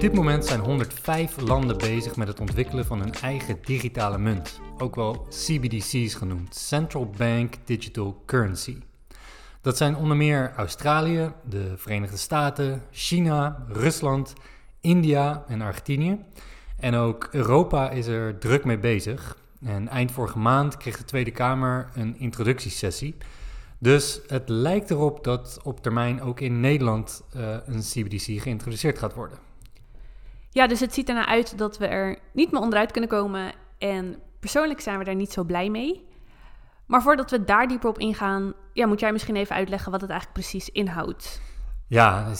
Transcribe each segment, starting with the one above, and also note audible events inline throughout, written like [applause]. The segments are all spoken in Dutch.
Op dit moment zijn 105 landen bezig met het ontwikkelen van hun eigen digitale munt, ook wel CBDC's genoemd, Central Bank Digital Currency. Dat zijn onder meer Australië, de Verenigde Staten, China, Rusland, India en Argentinië. En ook Europa is er druk mee bezig. En eind vorige maand kreeg de Tweede Kamer een introductiesessie. Dus het lijkt erop dat op termijn ook in Nederland uh, een CBDC geïntroduceerd gaat worden. Ja, dus het ziet ernaar uit dat we er niet meer onderuit kunnen komen. En persoonlijk zijn we daar niet zo blij mee. Maar voordat we daar dieper op ingaan, ja, moet jij misschien even uitleggen wat het eigenlijk precies inhoudt. Ja,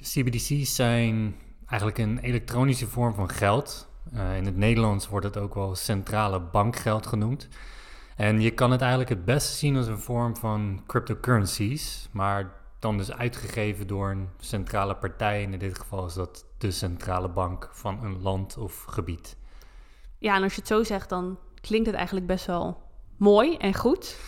CBDC's zijn eigenlijk een elektronische vorm van geld. Uh, in het Nederlands wordt het ook wel centrale bankgeld genoemd. En je kan het eigenlijk het beste zien als een vorm van cryptocurrencies, maar dan dus uitgegeven door een centrale partij. En in dit geval is dat de centrale bank van een land of gebied. Ja, en als je het zo zegt, dan klinkt het eigenlijk best wel mooi en goed.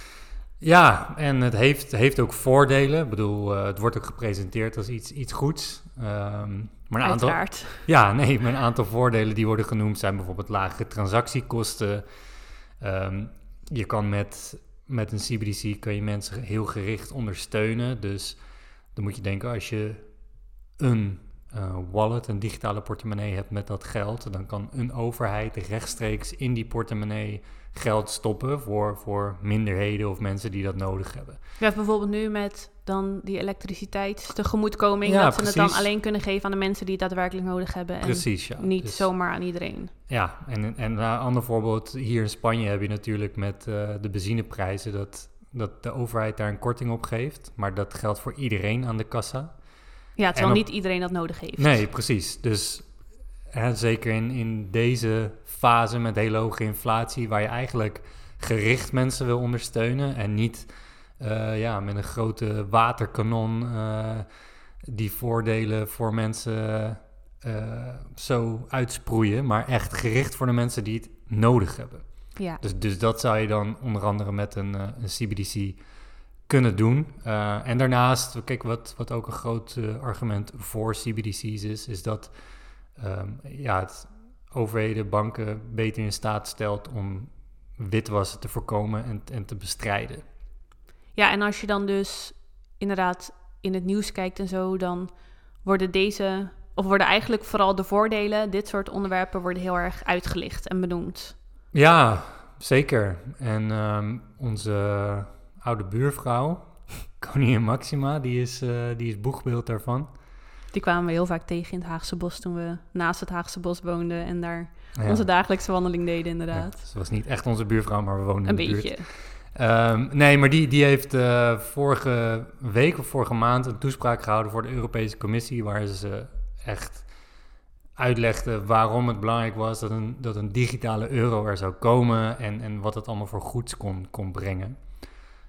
Ja, en het heeft, heeft ook voordelen. Ik bedoel, uh, het wordt ook gepresenteerd als iets, iets goeds. Um, maar een Uiteraard. Aantal, ja, nee, maar een aantal voordelen die worden genoemd zijn bijvoorbeeld lagere transactiekosten. Um, je kan met, met een CBDC kun je mensen heel gericht ondersteunen. Dus dan moet je denken, als je een uh, wallet, een digitale portemonnee hebt met dat geld, dan kan een overheid rechtstreeks in die portemonnee geld stoppen voor, voor minderheden of mensen die dat nodig hebben. Ja, bijvoorbeeld nu met dan die elektriciteit, tegemoetkoming, ja, dat ze het dan alleen kunnen geven aan de mensen die het daadwerkelijk nodig hebben. En precies, ja. Niet dus, zomaar aan iedereen. Ja, en, en een ander voorbeeld, hier in Spanje heb je natuurlijk met uh, de benzineprijzen dat, dat de overheid daar een korting op geeft, maar dat geldt voor iedereen aan de kassa. Ja, terwijl niet iedereen dat nodig heeft. Nee, precies. Dus hè, zeker in, in deze fase met hele hoge inflatie, waar je eigenlijk gericht mensen wil ondersteunen en niet uh, ja, met een grote waterkanon uh, die voordelen voor mensen uh, zo uitsproeien, maar echt gericht voor de mensen die het nodig hebben. Ja. Dus, dus dat zou je dan onder andere met een, een CBDC kunnen doen. en daarnaast, kijk, wat, wat ook een groot argument voor CBDC's is, is dat um, ja, het overheden, banken beter in staat stelt om witwassen te voorkomen en, en te bestrijden. Ja, en als je dan dus inderdaad in het nieuws kijkt en zo, dan worden deze, of worden eigenlijk vooral de voordelen, dit soort onderwerpen, worden heel erg uitgelicht en benoemd. Ja, zeker. En ehm, onze oude buurvrouw, [laughs] koningin Maxima, die is, uh, die is boegbeeld daarvan. Die kwamen we heel vaak tegen in het Haagse Bos toen we naast het Haagse Bos woonden en daar onze dagelijkse wandeling deden, inderdaad. Ja, ze was niet echt onze buurvrouw, maar we woonden in de buurt. Een beetje. Um, nee, maar die, die heeft uh, vorige week of vorige maand een toespraak gehouden voor de Europese Commissie, waar ze echt uitlegde waarom het belangrijk was dat een, dat een digitale euro er zou komen en, en wat het allemaal voor goeds kon, kon brengen.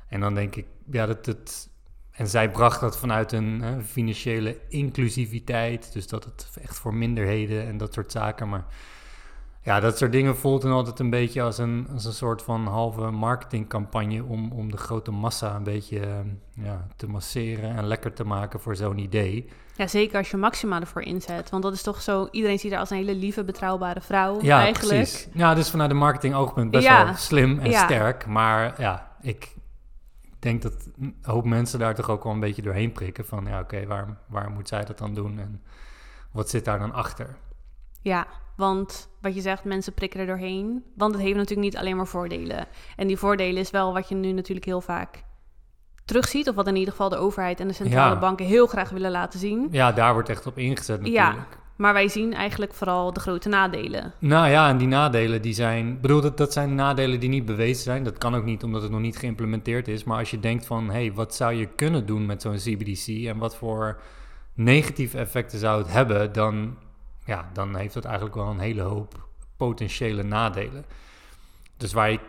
En dan denk ik, ja, dat het. En zij bracht dat vanuit een financiële inclusiviteit, dus dat het echt voor minderheden en dat soort zaken. Maar ja, dat soort dingen voelt dan altijd een beetje als een, als een soort van halve marketingcampagne om, om de grote massa een beetje uh, ja, te masseren en lekker te maken voor zo'n idee. Ja, zeker als je Maxima ervoor inzet. Want dat is toch zo, iedereen ziet haar als een hele lieve, betrouwbare vrouw ja, eigenlijk. Precies. Ja, dus vanuit de marketing oogpunt best wel slim en sterk. Maar ja, ik denk dat een hoop mensen daar toch ook wel een beetje doorheen prikken. Van ja, oké, waar, waar moet zij dat dan doen en wat zit daar dan achter? Ja, want wat je zegt, mensen prikken er doorheen. Want het heeft natuurlijk niet alleen maar voordelen. En die voordelen is wel wat je nu natuurlijk heel vaak terugziet. Of wat in ieder geval de overheid en de centrale banken heel graag willen laten zien. Ja, daar wordt echt op ingezet natuurlijk. Ja, maar wij zien eigenlijk vooral de grote nadelen. Nou ja, en die nadelen die zijn... Bedoel, dat, dat zijn nadelen die niet bewezen zijn. Dat kan ook niet omdat het nog niet geïmplementeerd is. Maar als je denkt van... hé, hey, wat zou je kunnen doen met zo'n CBDC... en wat voor negatieve effecten zou het hebben... dan ja, dan heeft dat eigenlijk wel een hele hoop potentiële nadelen. Dus waar je,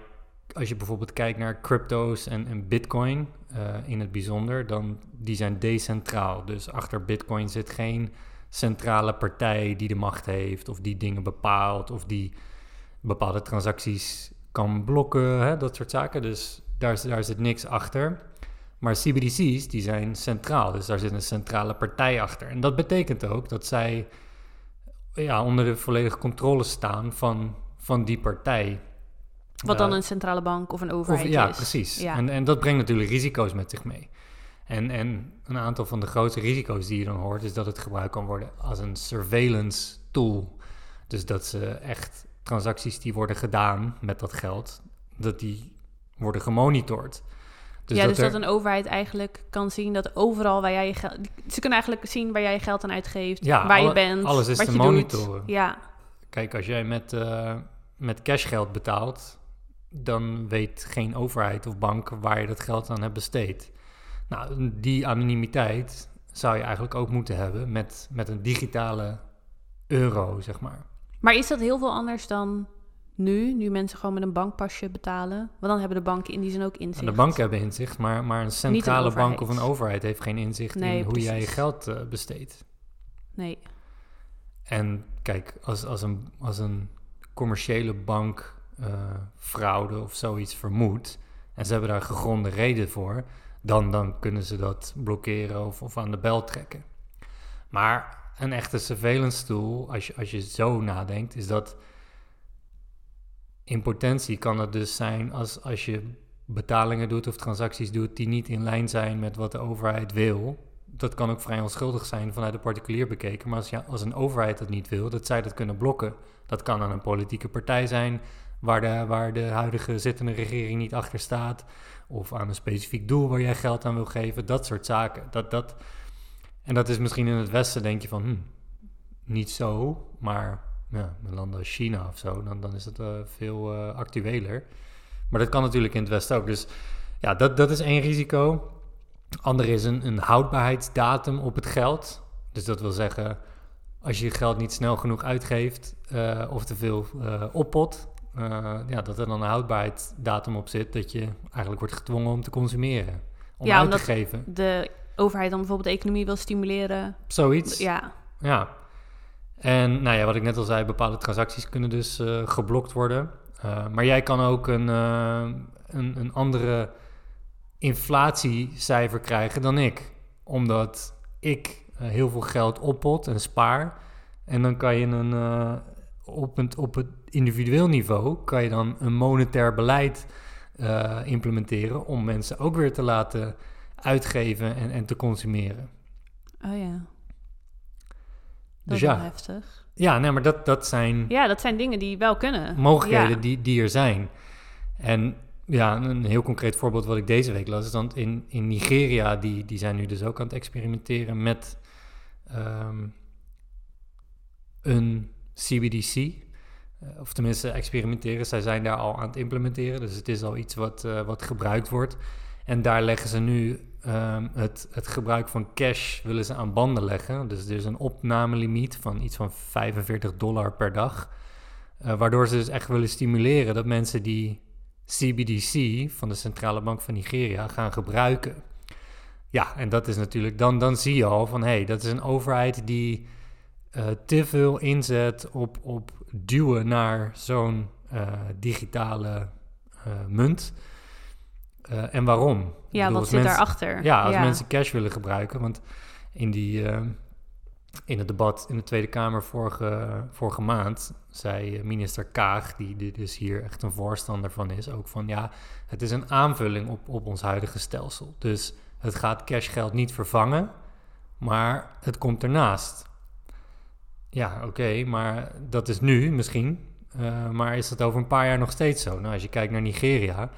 als je bijvoorbeeld kijkt naar crypto's en, en bitcoin uh, in het bijzonder, dan die zijn decentraal. Dus achter bitcoin zit geen centrale partij die de macht heeft of die dingen bepaalt of die bepaalde transacties kan blokken, hè, dat soort zaken. Dus daar, daar zit niks achter. Maar CBDC's die zijn centraal, dus daar zit een centrale partij achter. En dat betekent ook dat zij ja, onder de volledige controle staan van, van die partij. Wat dan een centrale bank of een overheid ja, is. Precies. Ja, En, en dat brengt natuurlijk risico's met zich mee. En, en een aantal van de grootste risico's die je dan hoort, is dat het gebruikt kan worden als een surveillance tool. Dus dat ze echt transacties die worden gedaan met dat geld, dat die worden gemonitord. Dus ja, dat dus dat een overheid eigenlijk kan zien dat overal waar jij je geld... Ze kunnen eigenlijk zien waar jij je geld aan uitgeeft, ja, waar je bent, alles is wat te je monitoren. Doet. Ja. Kijk, als jij met, uh, met cashgeld betaalt, dan weet geen overheid of bank waar je dat geld aan hebt besteed. Nou, die anonimiteit zou je eigenlijk ook moeten hebben met, met een digitale euro, zeg maar. Maar is dat heel veel anders dan nu, nu mensen gewoon met een bankpasje betalen? Want dan hebben de banken in die zin ook inzicht. De banken hebben inzicht, maar, maar een centrale bank of een overheid heeft geen inzicht in hoe jij je geld uh, besteedt. Nee. En kijk, als, als, een, als een commerciële bank uh, fraude of zoiets vermoedt, en ze hebben daar gegronde reden voor, dan, dan kunnen ze dat blokkeren of, of aan de bel trekken. Maar een echte surveillance tool, als je, als je zo nadenkt, is dat in potentie kan het dus zijn als, als je betalingen doet of transacties doet die niet in lijn zijn met wat de overheid wil. Dat kan ook vrij onschuldig zijn vanuit de particulier bekeken. Maar als, ja, als een overheid dat niet wil, dat zij dat kunnen blokken. Dat kan aan een politieke partij zijn waar de, waar de huidige zittende regering niet achter staat. Of aan een specifiek doel waar jij geld aan wil geven. Dat soort zaken. Dat, dat, en dat is misschien in het Westen, denk je van, hm, niet zo. Maar ja, een land als China of zo, dan, dan is het uh, veel uh, actueler. Maar dat kan natuurlijk in het Westen ook. Dus ja, dat, dat is één risico. Ander is een, een houdbaarheidsdatum op het geld. Dus dat wil zeggen, als je geld niet snel genoeg uitgeeft uh, of te veel oppot, ja, dat er dan een houdbaarheidsdatum op zit, dat je eigenlijk wordt gedwongen om te consumeren. Om ja, uit te geven. De overheid dan bijvoorbeeld de economie wil stimuleren. Zoiets. Ja. Ja. En nou ja, wat ik net al zei, bepaalde transacties kunnen dus uh, geblokt worden. Uh, maar jij kan ook een, uh, een, een andere inflatiecijfer krijgen dan ik. Omdat ik heel veel geld oppot en spaar. En dan kan je een, op, het, op het individueel niveau kan je dan een monetair beleid implementeren om mensen ook weer te laten uitgeven en, en te consumeren. Oh ja. Dat dus is ja. heftig. Ja, nee, maar dat, dat zijn... Ja, dat zijn dingen die wel kunnen. Mogelijkheden die, die er zijn. En ja, een heel concreet voorbeeld wat ik deze week las... is dat in, in Nigeria, die, die zijn nu dus ook aan het experimenteren met um, een CBDC... Uh, of tenminste experimenteren, zij zijn daar al aan het implementeren. Dus het is al iets wat, uh, wat gebruikt wordt. En daar leggen ze nu um, het, het gebruik van cash willen ze aan banden leggen. Dus er is een opnamelimiet van iets van 45 dollar per dag. Uh, waardoor ze dus echt willen stimuleren dat mensen die CBDC van de Centrale Bank van Nigeria gaan gebruiken. Ja, en dat is natuurlijk, dan, dan zie je al van hé, hey, dat is een overheid die uh, te veel inzet op, op duwen naar zo'n uh, digitale munt. Uh, en waarom? Ja, bedoel, wat zit mensen, daarachter? Ja, als ja. mensen cash willen gebruiken. Want in, die, uh, in het debat in de Tweede Kamer vorige, vorige maand zei minister Kaag, die, die dus hier echt een voorstander van is, ook van ja, het is een aanvulling op, op ons huidige stelsel. Dus het gaat cashgeld niet vervangen, maar het komt ernaast. Ja, oké, okay, maar dat is nu misschien. Uh, maar is dat over een paar jaar nog steeds zo? Nou, als je kijkt naar Nigeria,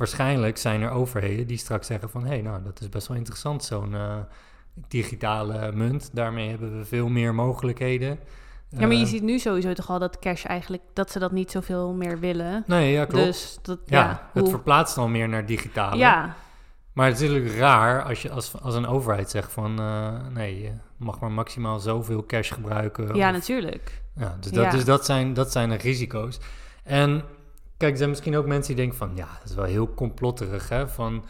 waarschijnlijk zijn er overheden die straks zeggen van... hé, hey, nou, dat is best wel interessant, zo'n uh, digitale munt. Daarmee hebben we veel meer mogelijkheden. Ja, maar je uh, ziet nu sowieso toch al dat cash eigenlijk... dat ze dat niet zoveel meer willen. Nee, ja, klopt. Dus dat, ja, ja het hoe... verplaatst al meer naar digitale. Ja. Maar het is natuurlijk raar als, je, als, als een overheid zegt van... Uh, nee, je mag maar maximaal zoveel cash gebruiken. Ja, of, natuurlijk. Ja, dus, dat, ja. dus dat, zijn, dat zijn de risico's. En Kijk, er zijn misschien ook mensen die denken van... ja, dat is wel heel complotterig, hè? Van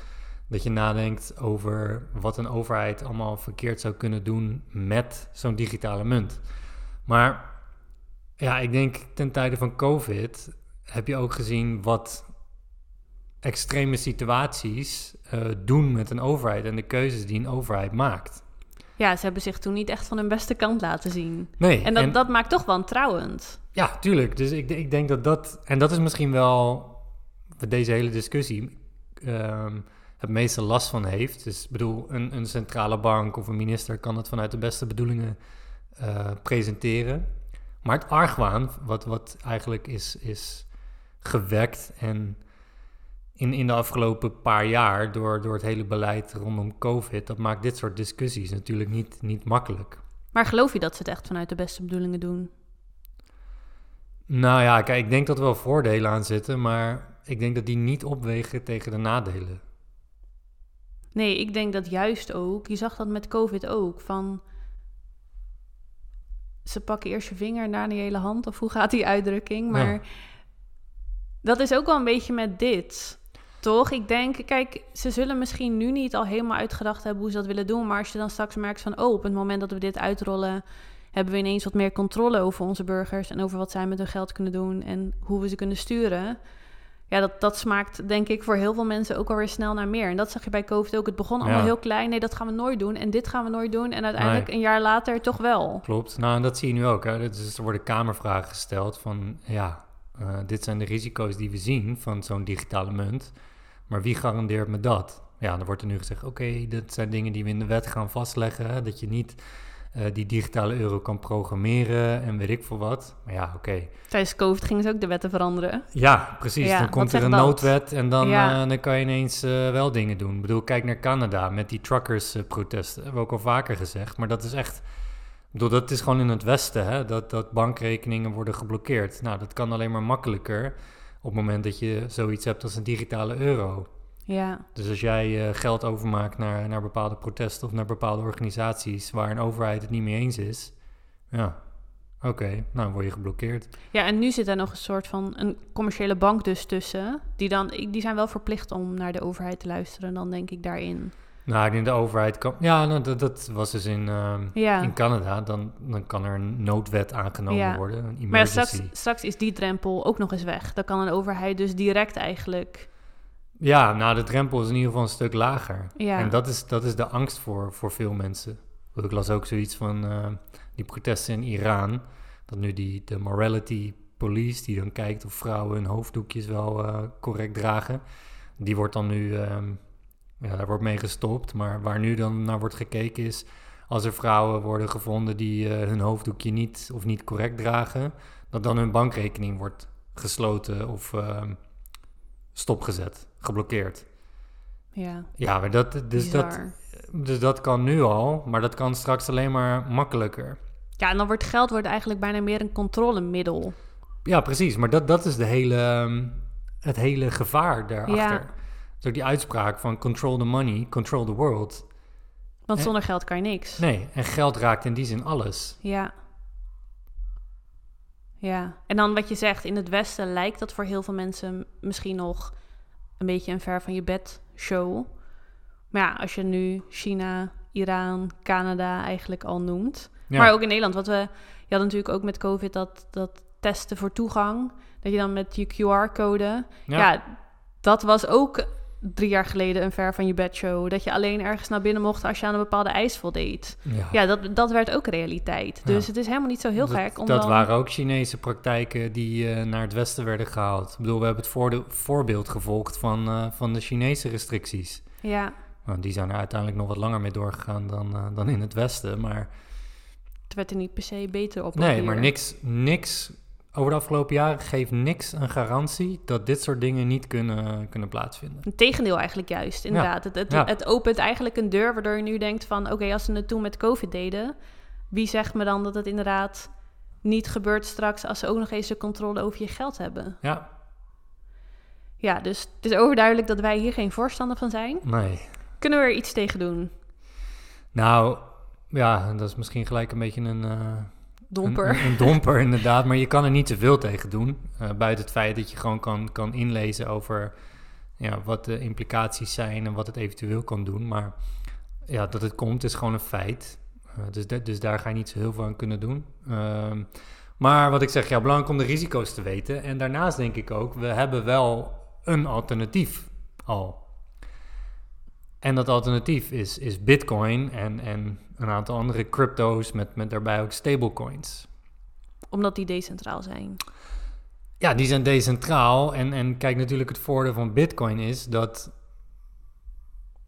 dat je nadenkt over wat een overheid allemaal verkeerd zou kunnen doen... met zo'n digitale munt. Maar ja, ik denk ten tijde van COVID... heb je ook gezien wat extreme situaties uh, doen met een overheid... en de keuzes die een overheid maakt. Ja, ze hebben zich toen niet echt van hun beste kant laten zien. Nee. En dat, dat maakt toch wantrouwend. Ja, tuurlijk. Dus ik, ik denk dat dat... En dat is misschien wel deze hele discussie um, het meeste last van heeft. Dus ik bedoel, een, een centrale bank of een minister kan het vanuit de beste bedoelingen uh, presenteren. Maar het argwaan, wat, wat eigenlijk is, is gewekt en in, in de afgelopen paar jaar door, door het hele beleid rondom COVID, dat maakt dit soort discussies natuurlijk niet, niet makkelijk. Maar geloof je dat ze het echt vanuit de beste bedoelingen doen? Nou ja, kijk, ik denk dat er wel voordelen aan zitten, maar ik denk dat die niet opwegen tegen de nadelen. Nee, ik denk dat juist ook. Je zag dat met COVID ook. Van ze pakken eerst je vinger naar de hele hand, of hoe gaat die uitdrukking? Maar dat is ook wel een beetje met dit. Toch? Ik denk, kijk, ze zullen misschien nu niet al helemaal uitgedacht hebben hoe ze dat willen doen. Maar als je dan straks merkt van, oh, op het moment dat we dit uitrollen, hebben we ineens wat meer controle over onze burgers en over wat zij met hun geld kunnen doen en hoe we ze kunnen sturen. Ja, dat, dat smaakt denk ik voor heel veel mensen ook alweer snel naar meer. En dat zag je bij COVID ook. Het begon allemaal heel klein. Nee, dat gaan we nooit doen. En dit gaan we nooit doen. En uiteindelijk een jaar later toch wel. Klopt. Nou, en dat zie je nu ook. Hè. Dus er worden kamervragen gesteld van... ja, uh, dit zijn de risico's die we zien van zo'n digitale munt. Maar wie garandeert me dat? Ja, dan wordt er nu gezegd... oké, okay, dit zijn dingen die we in de wet gaan vastleggen. Hè, dat je niet uh, die digitale euro kan programmeren en weet ik veel wat. Maar ja, oké. Tijdens COVID gingen ze ook de wetten veranderen. Ja, precies. dan komt er een noodwet en dan, ja. uh, dan kan je ineens uh, wel dingen doen. Ik bedoel, kijk naar Canada met die truckers-protesten. hebben we ook al vaker gezegd. Maar dat is echt... Ik bedoel, dat is gewoon in het Westen, hè, dat, dat bankrekeningen worden geblokkeerd. Nou, dat kan alleen maar makkelijker op het moment dat je zoiets hebt als een digitale euro. Ja. Dus als jij uh, geld overmaakt naar, naar bepaalde protesten of naar bepaalde organisaties waar een overheid het niet mee eens is, ja, oké, okay, nou word je geblokkeerd. Ja, en nu zit er nog een soort van een commerciële bank dus tussen, die dan, die zijn wel verplicht om naar de overheid te luisteren, dan denk ik daarin. Nou, in de overheid kan. Ja, nou, dat, dat, was dus in, uh, ja. in Canada. Dan, dan kan er een noodwet aangenomen ja. worden. Een maar straks, straks is die drempel ook nog eens weg. Dan kan een overheid dus direct eigenlijk ja, nou, de drempel is in ieder geval een stuk lager. Ja. En dat is, dat is de angst voor, voor veel mensen. Ik las ook zoiets van uh, die protesten in Iran. Dat nu die, de morality police, die dan kijkt of vrouwen hun hoofddoekjes wel uh, correct dragen. Die wordt dan nu, um, ja, daar wordt mee gestopt. Maar waar nu dan naar wordt gekeken is, als er vrouwen worden gevonden die uh, hun hoofddoekje niet of niet correct dragen, dat dan hun bankrekening wordt gesloten of ehm, stopgezet, geblokkeerd. Ja. Ja, maar dat, dus, dat, dus dat kan nu al, maar dat kan straks alleen maar makkelijker. Ja, en dan wordt geld wordt eigenlijk bijna meer een controlemiddel. Ja, precies. Maar dat, dat is de hele, ehm, het hele gevaar daarachter. Ja. Dus die uitspraak van control the money, control the world. Want zonder geld kan je niks. Nee, en geld raakt in die zin alles. Ja. Ja, en dan wat je zegt, in het Westen lijkt dat voor heel veel mensen misschien nog een beetje een ver van je bed show. Maar ja, als je nu China, Iran, Canada eigenlijk al noemt. Maar ook in Nederland, wat we, je had natuurlijk ook met COVID dat, dat testen voor toegang. Dat je dan met je QR-code. ja, dat was ook drie jaar geleden een ver van je bedshow. Dat je alleen ergens naar binnen mocht als je aan een bepaalde eis voldeed. Ja, ja dat, dat werd ook realiteit. Dus het is helemaal niet zo heel gek. Om dat waren ook Chinese praktijken die uh, naar het westen werden gehaald. Ik bedoel, we hebben het voorbeeld gevolgd van, uh, van de Chinese restricties. Ja. Nou, die zijn er uiteindelijk nog wat langer mee doorgegaan dan, uh, dan in het westen, maar... Het werd er niet per se beter op. Nee, maar niks, niks over de afgelopen jaren geeft niks een garantie dat dit soort dingen niet kunnen, kunnen plaatsvinden. Tegendeel eigenlijk juist, inderdaad. Het, het, het, opent eigenlijk een deur waardoor je nu denkt van... oké, als ze het toen met COVID deden... wie zegt me dan dat het inderdaad niet gebeurt straks... als ze ook nog eens de controle over je geld hebben? Ja. Ja, dus het is overduidelijk dat wij hier geen voorstander van zijn. Nee. Kunnen we er iets tegen doen? Nou, ja, dat is misschien gelijk een beetje een... Uh Domper. Een, domper, [laughs] inderdaad. Maar je kan er niet zoveel tegen doen. Uh, buiten het feit dat je gewoon kan, kan inlezen over ja, wat de implicaties zijn en wat het eventueel kan doen. Maar ja, dat het komt is gewoon een feit. Uh, dus, de, dus daar ga je niet zo heel veel aan kunnen doen. Uh, maar wat ik zeg, ja, belangrijk om de risico's te weten. En daarnaast denk ik ook, we hebben wel een alternatief al. En dat alternatief is, is Bitcoin en, en een aantal andere crypto's met, met daarbij ook stablecoins. Omdat die decentraal zijn. Ja, die zijn decentraal. En, en kijk, natuurlijk het voordeel van Bitcoin is dat...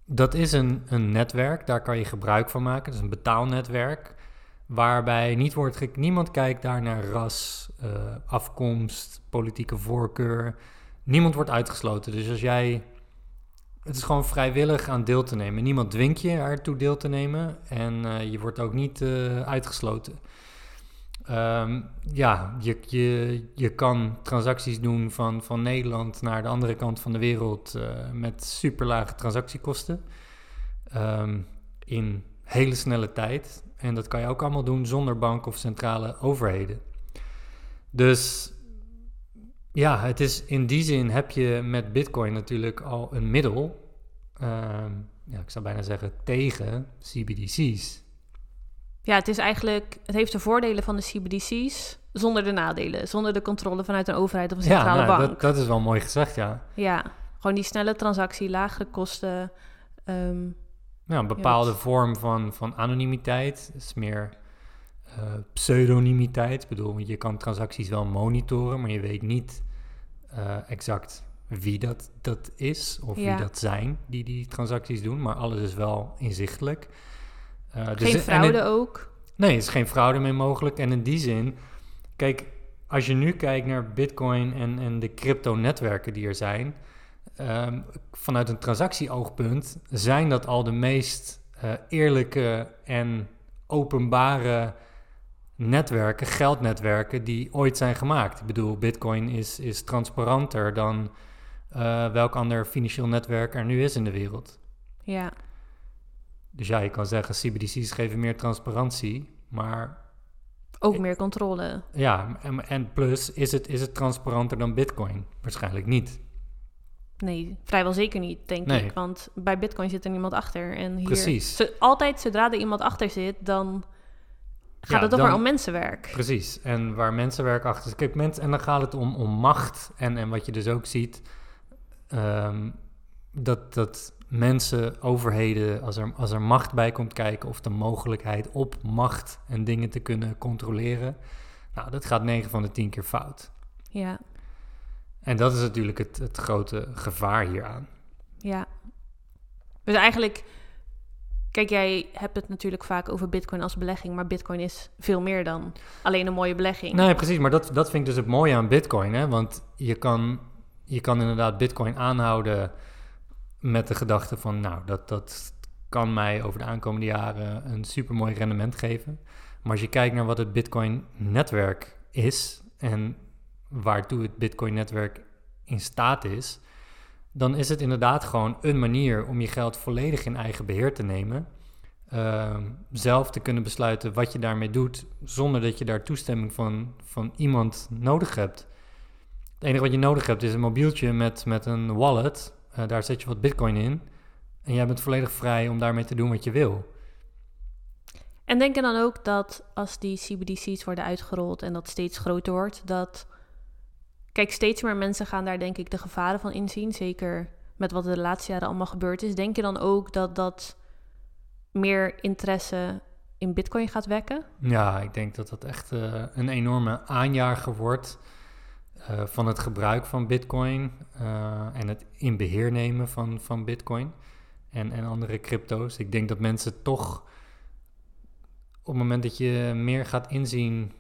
Dat is een, een netwerk, daar kan je gebruik van maken. Dat is een betaalnetwerk. Waarbij niet wordt niemand kijkt daar naar ras, uh, afkomst, politieke voorkeur. Niemand wordt uitgesloten. Dus als jij het is gewoon vrijwillig aan deel te nemen. Niemand dwingt je ertoe deel te nemen en uh, je wordt ook niet uh, uitgesloten. Um, ja, je, je, je kan transacties doen van, van Nederland naar de andere kant van de wereld uh, met super lage transactiekosten. Um, in hele snelle tijd. En dat kan je ook allemaal doen zonder bank of centrale overheden. Dus ja, het is in die zin heb je met Bitcoin natuurlijk al een middel, ehm, ja, ik zou bijna zeggen tegen CBDC's. Ja, het is eigenlijk, het heeft de voordelen van de CBDC's zonder de nadelen, zonder de controle vanuit een overheid of een centrale ja, nou, bank. Dat, dat is wel mooi gezegd, ja. Ja, gewoon die snelle transactie, lagere kosten. Um, ja, een bepaalde vorm van, van anonimiteit. Is meer uh, pseudonimiteit. Ik bedoel, je kan transacties wel monitoren, maar je weet niet uh, exact wie dat, dat is of ja. wie dat zijn die die transacties doen. Maar alles is wel inzichtelijk. Uh, geen dus, fraude het, ook? Nee, er is geen fraude meer mogelijk. En in die zin, kijk, als je nu kijkt naar Bitcoin en, en de crypto-netwerken die er zijn, um, vanuit een transactieoogpunt zijn dat al de meest uh, eerlijke en openbare netwerken, geldnetwerken die ooit zijn gemaakt. Ik bedoel, Bitcoin is, is transparanter dan uh, welk ander financieel netwerk er nu is in de wereld. Ja. Dus ja, je kan zeggen, CBDC's geven meer transparantie, maar... Ook meer controle. Ja, en, en plus, is het, is het transparanter dan Bitcoin? Waarschijnlijk niet. Nee, vrijwel zeker niet, denk Nee. ik. Want bij Bitcoin zit er niemand achter. En hier, Precies. Zo- altijd zodra er iemand achter zit, dan gaat Ja, het toch dan- maar om mensenwerk. Precies. En waar mensenwerk achter zit. Kijk, mensen, en dan gaat het om, om macht. En, en wat je dus ook ziet, ehm, dat, dat mensen, overheden, als er, als er macht bij komt kijken, of de mogelijkheid op macht en dingen te kunnen controleren, nou, dat gaat 9 van de 10 keer fout. Ja, En dat is natuurlijk het, het grote gevaar hieraan. ja. Dus eigenlijk, kijk, jij hebt het natuurlijk vaak over Bitcoin als belegging, maar Bitcoin is veel meer dan alleen een mooie belegging. Nee, precies. Maar dat, dat vind ik dus het mooie aan Bitcoin. Hè? Want je kan, je kan inderdaad Bitcoin aanhouden met de gedachte van, nou, dat, dat kan mij over de aankomende jaren een supermooi rendement geven. Maar als je kijkt naar wat het Bitcoin-netwerk is en waartoe het Bitcoin-netwerk in staat is, dan is het inderdaad gewoon een manier om je geld volledig in eigen beheer te nemen. Ehm, zelf te kunnen besluiten wat je daarmee doet, zonder dat je daar toestemming van, van iemand nodig hebt. Het enige wat je nodig hebt is een mobieltje met, met een wallet. Eh, daar zet je wat bitcoin in. En jij bent volledig vrij om daarmee te doen wat je wil. En denk je dan ook dat als die CBDC's worden uitgerold en dat steeds groter wordt, dat. Kijk, steeds meer mensen gaan daar denk ik de gevaren van inzien. Zeker met wat er de laatste jaren allemaal gebeurd is. Denk je dan ook dat dat meer interesse in Bitcoin gaat wekken? Ja, ik denk dat dat echt eh, een enorme aanjager wordt eh, van het gebruik van Bitcoin eh, en het in beheer nemen van, van Bitcoin en, en andere crypto's. Ik denk dat mensen toch op het moment dat je meer gaat inzien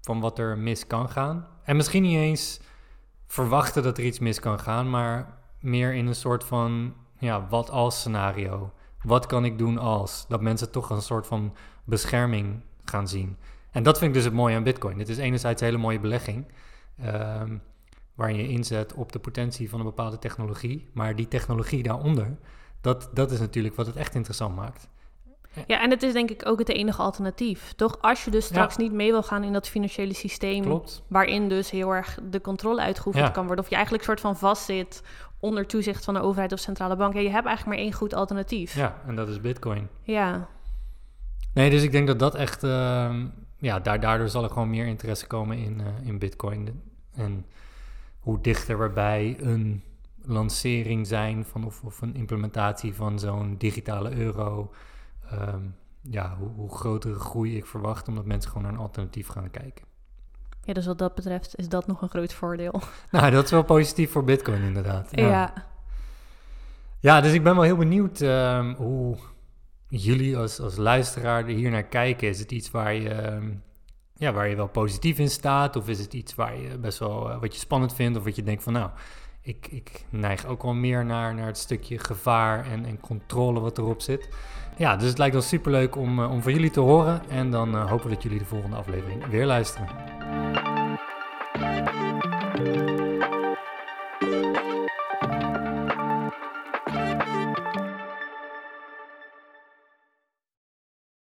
van wat er mis kan gaan, en misschien niet eens verwachten dat er iets mis kan gaan, maar meer in een soort van ja, wat als scenario. Wat kan ik doen als? Dat mensen toch een soort van bescherming gaan zien. En dat vind ik dus het mooie aan Bitcoin. Het is enerzijds een hele mooie belegging, ehm, waarin je inzet op de potentie van een bepaalde technologie. Maar die technologie daaronder, dat, dat is natuurlijk wat het echt interessant maakt. Ja, en het is denk ik ook het enige alternatief. Toch als je dus straks niet mee wil gaan in dat financiële systeem, Klopt. waarin dus heel erg de controle uitgeoefend Ja. kan worden, of je eigenlijk soort van vastzit onder toezicht van de overheid of centrale bank. Ja, je hebt eigenlijk maar één goed alternatief. Ja, en dat is Bitcoin. Ja, Nee, dus ik denk dat dat echt, ehm, ja, daar, daardoor zal er gewoon meer interesse komen in, eh, in Bitcoin. En hoe dichter we bij een lancering zijn van of, of een implementatie van zo'n digitale euro. Ehm, ja, hoe, hoe grotere groei ik verwacht, omdat mensen gewoon naar een alternatief gaan kijken. Ja, dus wat dat betreft is dat nog een groot voordeel. [laughs] Nou, dat is wel positief voor Bitcoin, inderdaad. Ja. Ja, ja dus ik ben wel heel benieuwd ehm, hoe jullie als, als luisteraar er hier naar kijken. Is het iets waar je, ehm, ja, waar je wel positief in staat? Of is het iets waar je best wel uh, wat je spannend vindt? Of wat je denkt van nou, ik, ik neig ook wel meer naar, naar het stukje gevaar en, en controle wat erop zit. Ja, dus het lijkt wel superleuk om, uh, om van jullie te horen. En dan uh, hopen we dat jullie de volgende aflevering weer luisteren.